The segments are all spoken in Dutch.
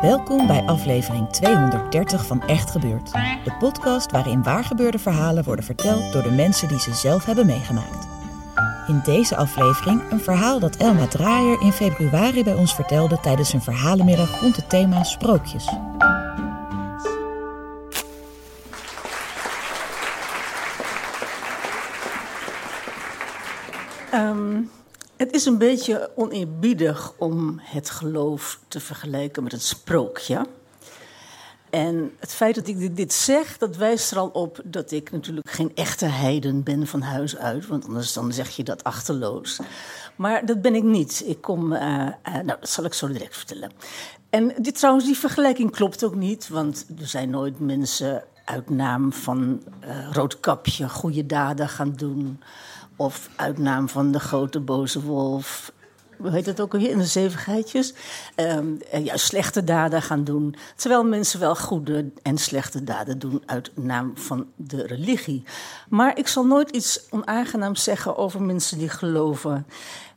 Welkom bij aflevering 230 van Echt Gebeurd. De podcast waarin waargebeurde verhalen worden verteld door de mensen die ze zelf hebben meegemaakt. In deze aflevering een verhaal dat Elma Draaier in februari bij ons vertelde tijdens een verhalenmiddag rond het thema sprookjes. Ehm, het is een beetje oneerbiedig om het geloof te vergelijken met het sprookje. En het feit dat ik dit- zeg, dat wijst er al op dat ik natuurlijk geen echte heiden ben van huis uit. Want anders dan zeg je dat achterloos. Maar dat ben ik niet. Ik kom, eh, eh, nou, dat zal ik zo direct vertellen. En trouwens, die vergelijking klopt ook niet. Want er zijn nooit mensen uit naam van eh Roodkapje goede daden gaan doen. Of uit naam van de grote boze wolf hoe heet het ook alweer, in de zeven geitjes, ehm, en juist slechte daden gaan doen. Terwijl mensen wel goede en slechte daden doen uit naam van de religie. Maar ik zal nooit iets onaangenaams zeggen over mensen die geloven.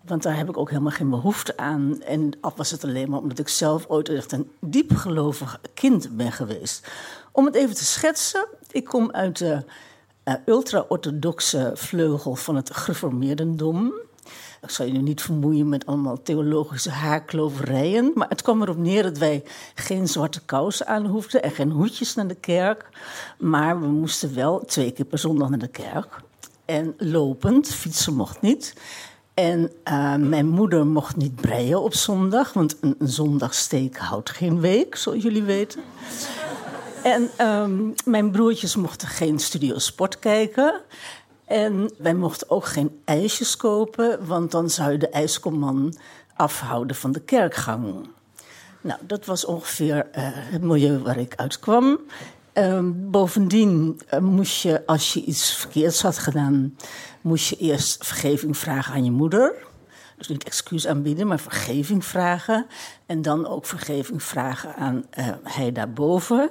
Want daar heb ik ook helemaal geen behoefte aan. En al was het alleen maar omdat ik zelf ooit echt een diep gelovig kind ben geweest. Om het even te schetsen, ik kom uit de eh, ultra-orthodoxe vleugel van het gereformeerdendom. Ik zal je nu niet vermoeien met allemaal theologische haarkloverijen. Maar het kwam erop neer dat wij geen zwarte kousen aan hoefden en geen hoedjes naar de kerk. Maar we moesten wel twee keer per zondag naar de kerk. En lopend, fietsen mocht niet. En eh, mijn moeder mocht niet breien op zondag, want een, een zondagsteek houdt geen week, zoals jullie weten. En ehm, mijn broertjes mochten geen studio sport kijken. En wij mochten ook geen ijsjes kopen, want dan zou je de ijskomman afhouden van de kerkgang. Nou, dat was ongeveer eh, het milieu waar ik uitkwam. Ehm, bovendien eh, moest je, als je iets verkeerds had gedaan, moest je eerst vergeving vragen aan je moeder. Dus niet excuus aanbieden, maar vergeving vragen. En dan ook vergeving vragen aan eh, hij daarboven.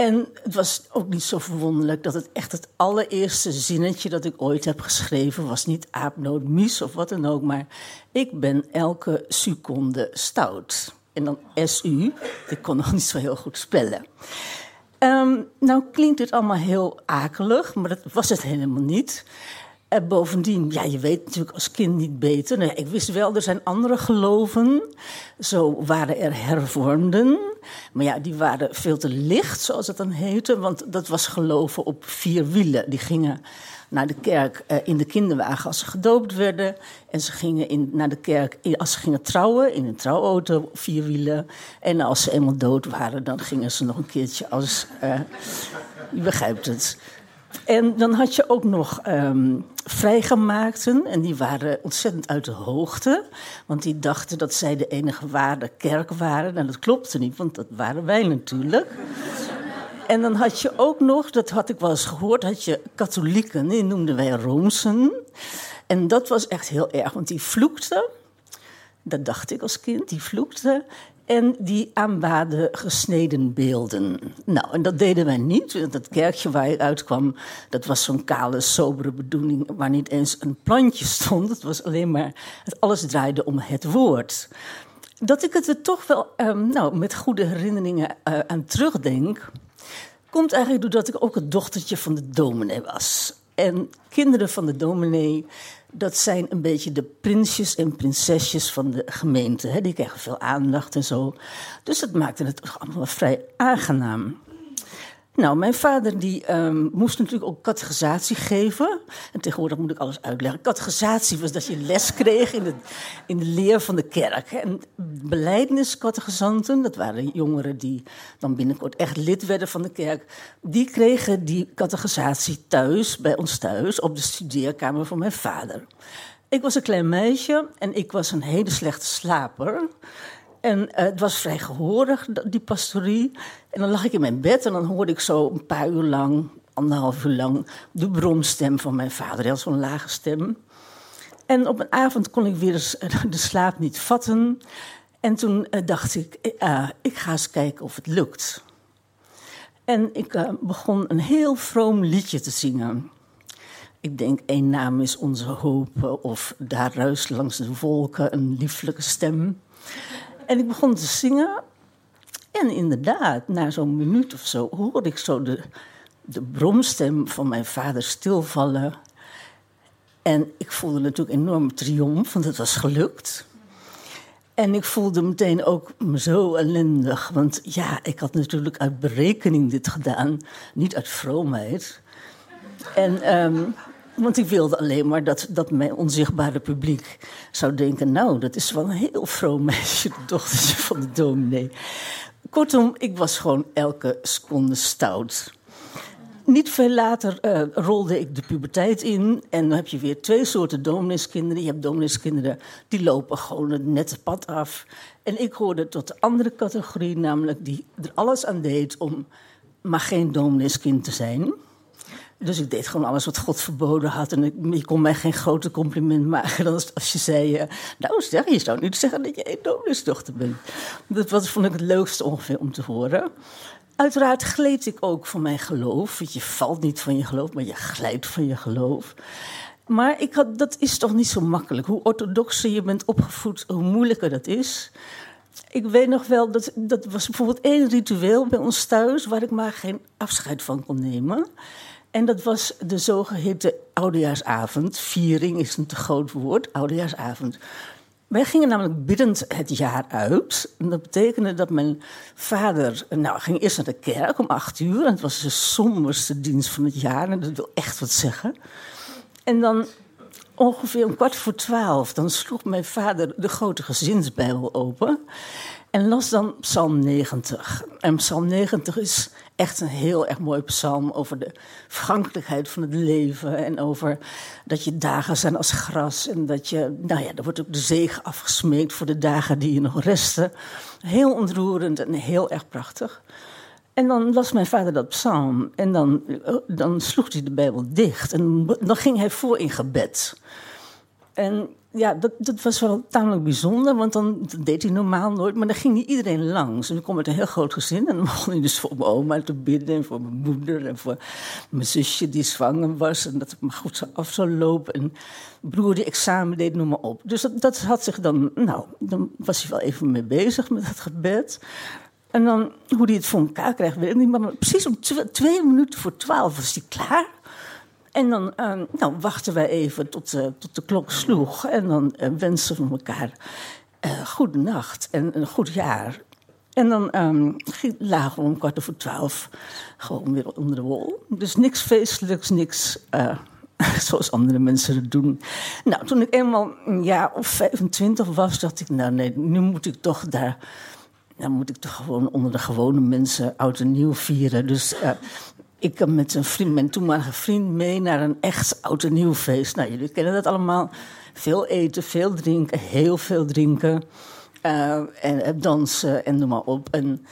En het was ook niet zo verwonderlijk dat het echt het allereerste zinnetje dat ik ooit heb geschreven was niet aapnoot, mies of wat dan ook, maar ik ben elke seconde stout. En dan SU, ik kon nog niet zo heel goed spellen. Ehm, nou klinkt dit allemaal heel akelig, maar dat was het helemaal niet. En bovendien, ja, je weet natuurlijk als kind niet beter. Nou, ik wist wel, er zijn andere geloven. Zo waren er hervormden. Maar ja, die waren veel te licht, zoals het dan heette. Want dat was geloven op vier wielen. Die gingen naar de kerk eh, in de kinderwagen als ze gedoopt werden. En ze gingen in, naar de kerk als ze gingen trouwen, in een trouwauto vier wielen. En als ze eenmaal dood waren, dan gingen ze nog een keertje als... eh, je begrijpt het. En dan had je ook nog ehm, vrijgemaakten. En die waren ontzettend uit de hoogte. Want die dachten dat zij de enige ware kerk waren. En dat klopte niet, want dat waren wij natuurlijk. En dan had je ook nog, dat had ik wel eens gehoord, had je katholieken, die noemden wij roomsen. En dat was echt heel erg, want die vloekten. Dat dacht ik als kind, die vloekten. En die aanbaden gesneden beelden. Nou, en dat deden wij niet. want Dat kerkje waar ik uitkwam, dat was zo'n kale, sobere bedoeling... waar niet eens een plantje stond. Het was alleen maar... Het alles draaide om het woord. dat ik het er toch wel ehm, nou, met goede herinneringen uh, aan terugdenk, komt eigenlijk doordat ik ook het dochtertje van de dominee was. En kinderen van de dominee, dat zijn een beetje de prinsjes en prinsesjes van de gemeente. Hè? Die krijgen veel aandacht en zo. Dus dat maakte het allemaal vrij aangenaam. Nou, mijn vader die um, moest natuurlijk ook catechisatie geven. En tegenwoordig moet ik alles uitleggen. Catechisatie was dat je les kreeg in de, in de leer van de kerk. En beleidniscatechisanten, dat waren jongeren die dan binnenkort echt lid werden van de kerk. Die kregen die catechisatie thuis, bij ons thuis, op de studeerkamer van mijn vader. Ik was een klein meisje en ik was een hele slechte slaper. En uh, het was vrij gehoorig, die pastorie. En dan lag ik in mijn bed en dan hoorde ik zo een paar uur lang, anderhalf uur lang, de bromstem van mijn vader. Had zo'n lage stem. En op een avond kon ik weer de slaap niet vatten. En toen uh, dacht ik, uh, ik ga eens kijken of het lukt. En ik begon een heel vroom liedje te zingen. Ik denk, één naam is onze hoop, of daar ruist langs de wolken een lieflijke stem. En ik begon te zingen. En inderdaad, na zo'n minuut of zo hoorde ik zo de, de bromstem van mijn vader stilvallen. En ik voelde natuurlijk enorm triomf, want het was gelukt. En ik voelde meteen ook me zo ellendig. Want ja, ik had natuurlijk uit berekening dit gedaan, niet uit vroomheid. En um, want ik wilde alleen maar dat, dat mijn onzichtbare publiek zou denken... nou, dat is wel een heel vroom meisje, de dochtertje van de dominee. Kortom, ik was gewoon elke seconde stout. Niet veel later uh, rolde ik de puberteit in. En dan heb je weer twee soorten domineeskinderen. Je hebt domineeskinderen die lopen gewoon het nette pad af. En ik hoorde tot de andere categorie, namelijk die er alles aan deed om maar geen domineeskind te zijn... Dus ik deed gewoon alles wat God verboden had. En ik, je kon mij geen groter compliment maken dan als je zei... Uh, nou zeg, je zou niet zeggen dat je een domineesdochter bent. Dat was, vond ik het leukste ongeveer om te horen. Uiteraard gleed ik ook van mijn geloof. Want je valt niet van je geloof, maar je glijdt van je geloof. Maar ik had, dat is toch niet zo makkelijk. Hoe orthodoxer je bent opgevoed, hoe moeilijker dat is. Ik weet nog wel, dat, dat was bijvoorbeeld één ritueel bij ons thuis... waar ik maar geen afscheid van kon nemen... En dat was de zogeheten oudejaarsavond. Viering is een te groot woord, oudejaarsavond. Wij gingen namelijk biddend het jaar uit. En dat betekende dat mijn vader nou, ging eerst naar de kerk om acht uur. En het was de somberste dienst van het jaar. En dat wil echt wat zeggen. En dan ongeveer een kwart voor twaalf... dan sloeg mijn vader de grote gezinsbijbel open... en las dan Psalm 90. En Psalm 90 is echt een heel erg mooi psalm over de vergankelijkheid van het leven. En over dat je dagen zijn als gras. En dat je, nou ja, er wordt ook de zegen afgesmeekt voor de dagen die je nog resten. Heel ontroerend en heel erg prachtig. En dan las mijn vader dat psalm. En dan, dan sloeg hij de Bijbel dicht. En dan ging hij voor in gebed. En ja, dat, dat was wel tamelijk bijzonder, want dan deed hij normaal nooit. Maar dan ging niet iedereen langs. En ik kom uit een heel groot gezin. En dan begon hij dus voor mijn oma te bidden. En voor mijn moeder. En voor mijn zusje die zwanger was. En dat het maar goed af zou lopen. En broer die examen deed, noem maar op. Dus dat, dat had zich dan... Nou, dan was hij wel even mee bezig met het gebed. En dan, hoe hij het voor elkaar kreeg, weet ik niet. Maar precies om twee minuten voor twaalf was hij klaar. En dan uh, nou, wachten wij even tot, uh, tot de klok sloeg. En dan uh, wensen we elkaar uh, goede nacht en een goed jaar. En dan um, lagen we om kwart over twaalf gewoon weer onder de wol. Dus niks feestelijks, niks zoals andere mensen het doen. Nou, toen ik eenmaal een jaar of 25 was, dacht ik, nou nee, nu moet ik toch daar... Dan moet ik toch gewoon onder de gewone mensen oud en nieuw vieren. Dus ik heb met een vriend, mijn toenmalige vriend mee naar een echt oud en nieuw feest. Nou, jullie kennen dat allemaal. Veel eten, veel drinken, heel veel drinken. Uh, en dansen en noem maar op. En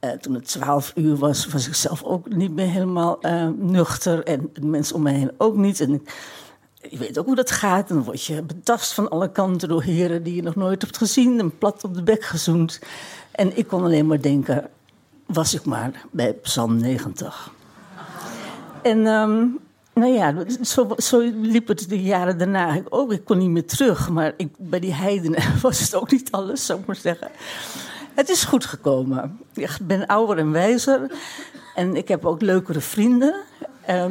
uh, toen het twaalf uur was, was ik zelf ook niet meer helemaal uh, nuchter. En de mensen om me heen ook niet. En je weet ook hoe dat gaat. Dan word je betast van alle kanten door heren die je nog nooit hebt gezien. En plat op de bek gezoend. En ik kon alleen maar denken, was ik maar bij Psalm 90. En um, Nou ja, zo, zo liep het de jaren daarna. Oh, ik kon niet meer terug. Maar ik, bij die heidenen was het ook niet alles, zou ik maar zeggen. Het is goed gekomen. Ik ben ouder en wijzer. En ik heb ook leukere vrienden. Uh,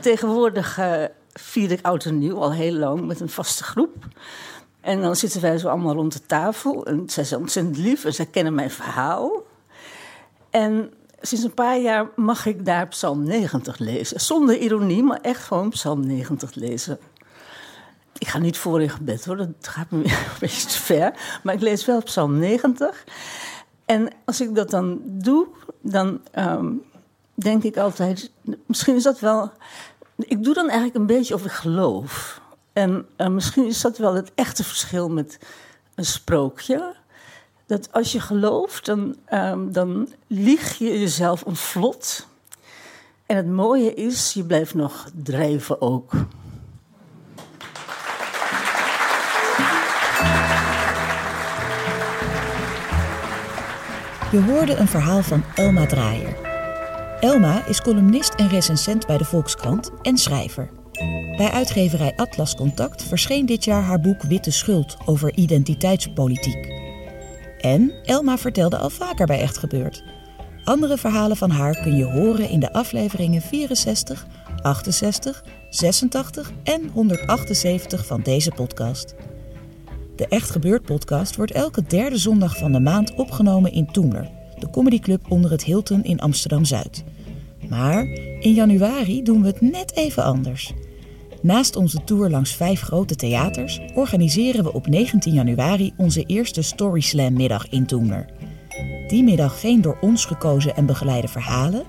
tegenwoordig uh, vier ik oud en nieuw al heel lang met een vaste groep. En dan zitten wij zo allemaal rond de tafel. En zij zijn ontzettend lief en zij kennen mijn verhaal. En sinds een paar jaar mag ik daar Psalm 90 lezen. Zonder ironie, maar echt gewoon Psalm 90 lezen. Ik ga niet voor in gebed hoor, dat gaat me een beetje te ver. Maar ik lees wel Psalm 90. En als ik dat dan doe, dan um, denk ik altijd... Misschien is dat wel... Ik doe dan eigenlijk een beetje of ik geloof. En uh, misschien is dat wel het echte verschil met een sprookje dat als je gelooft, dan, um, dan lieg je jezelf ontvlot. En het mooie is, je blijft nog drijven ook. Je hoorde een verhaal van Elma Draaier. Elma is columnist en recensent bij de Volkskrant en schrijver. Bij uitgeverij Atlas Contact verscheen dit jaar haar boek Witte Schuld over identiteitspolitiek. En Elma vertelde al vaker bij Echt Gebeurd. Andere verhalen van haar kun je horen in de afleveringen 64, 68, 86 en 178 van deze podcast. De Echt Gebeurd podcast wordt elke derde zondag van de maand opgenomen in Toemler, de comedyclub onder het Hilton in Amsterdam-Zuid. Maar in januari doen we het net even anders. Naast onze tour langs vijf grote theaters organiseren we op 19 januari onze eerste Story Slam middag in Toemler. Die middag geen door ons gekozen en begeleide verhalen,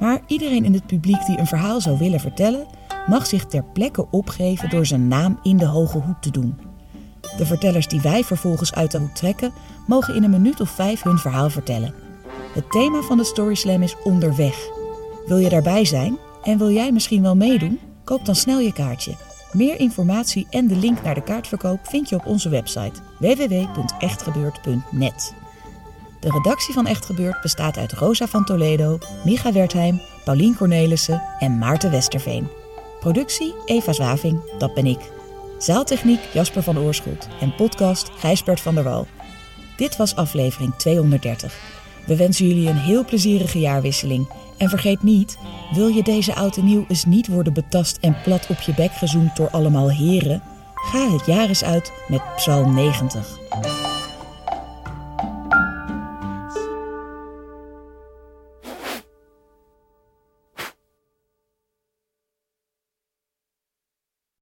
maar iedereen in het publiek die een verhaal zou willen vertellen, mag zich ter plekke opgeven door zijn naam in de hoge hoed te doen. De vertellers die wij vervolgens uit de hoed trekken, mogen in een minuut of vijf hun verhaal vertellen. Het thema van de Story Slam is onderweg. Wil je daarbij zijn en wil jij misschien wel meedoen? Koop dan snel je kaartje. Meer informatie en de link naar de kaartverkoop vind je op onze website www.echtgebeurd.net. De redactie van Echt Gebeurd bestaat uit Rosa van Toledo, Micha Wertheim, Paulien Cornelissen en Maarten Westerveen. Productie Eva Zwaving, dat ben ik. Zaaltechniek Jasper van Oorschot en podcast Gijsbert van der Wal. Dit was aflevering 230. We wensen jullie een heel plezierige jaarwisseling en vergeet niet, wil je deze oud en nieuw eens niet worden betast en plat op je bek gezoend door allemaal heren? Ga het jaar eens uit met Psalm 90.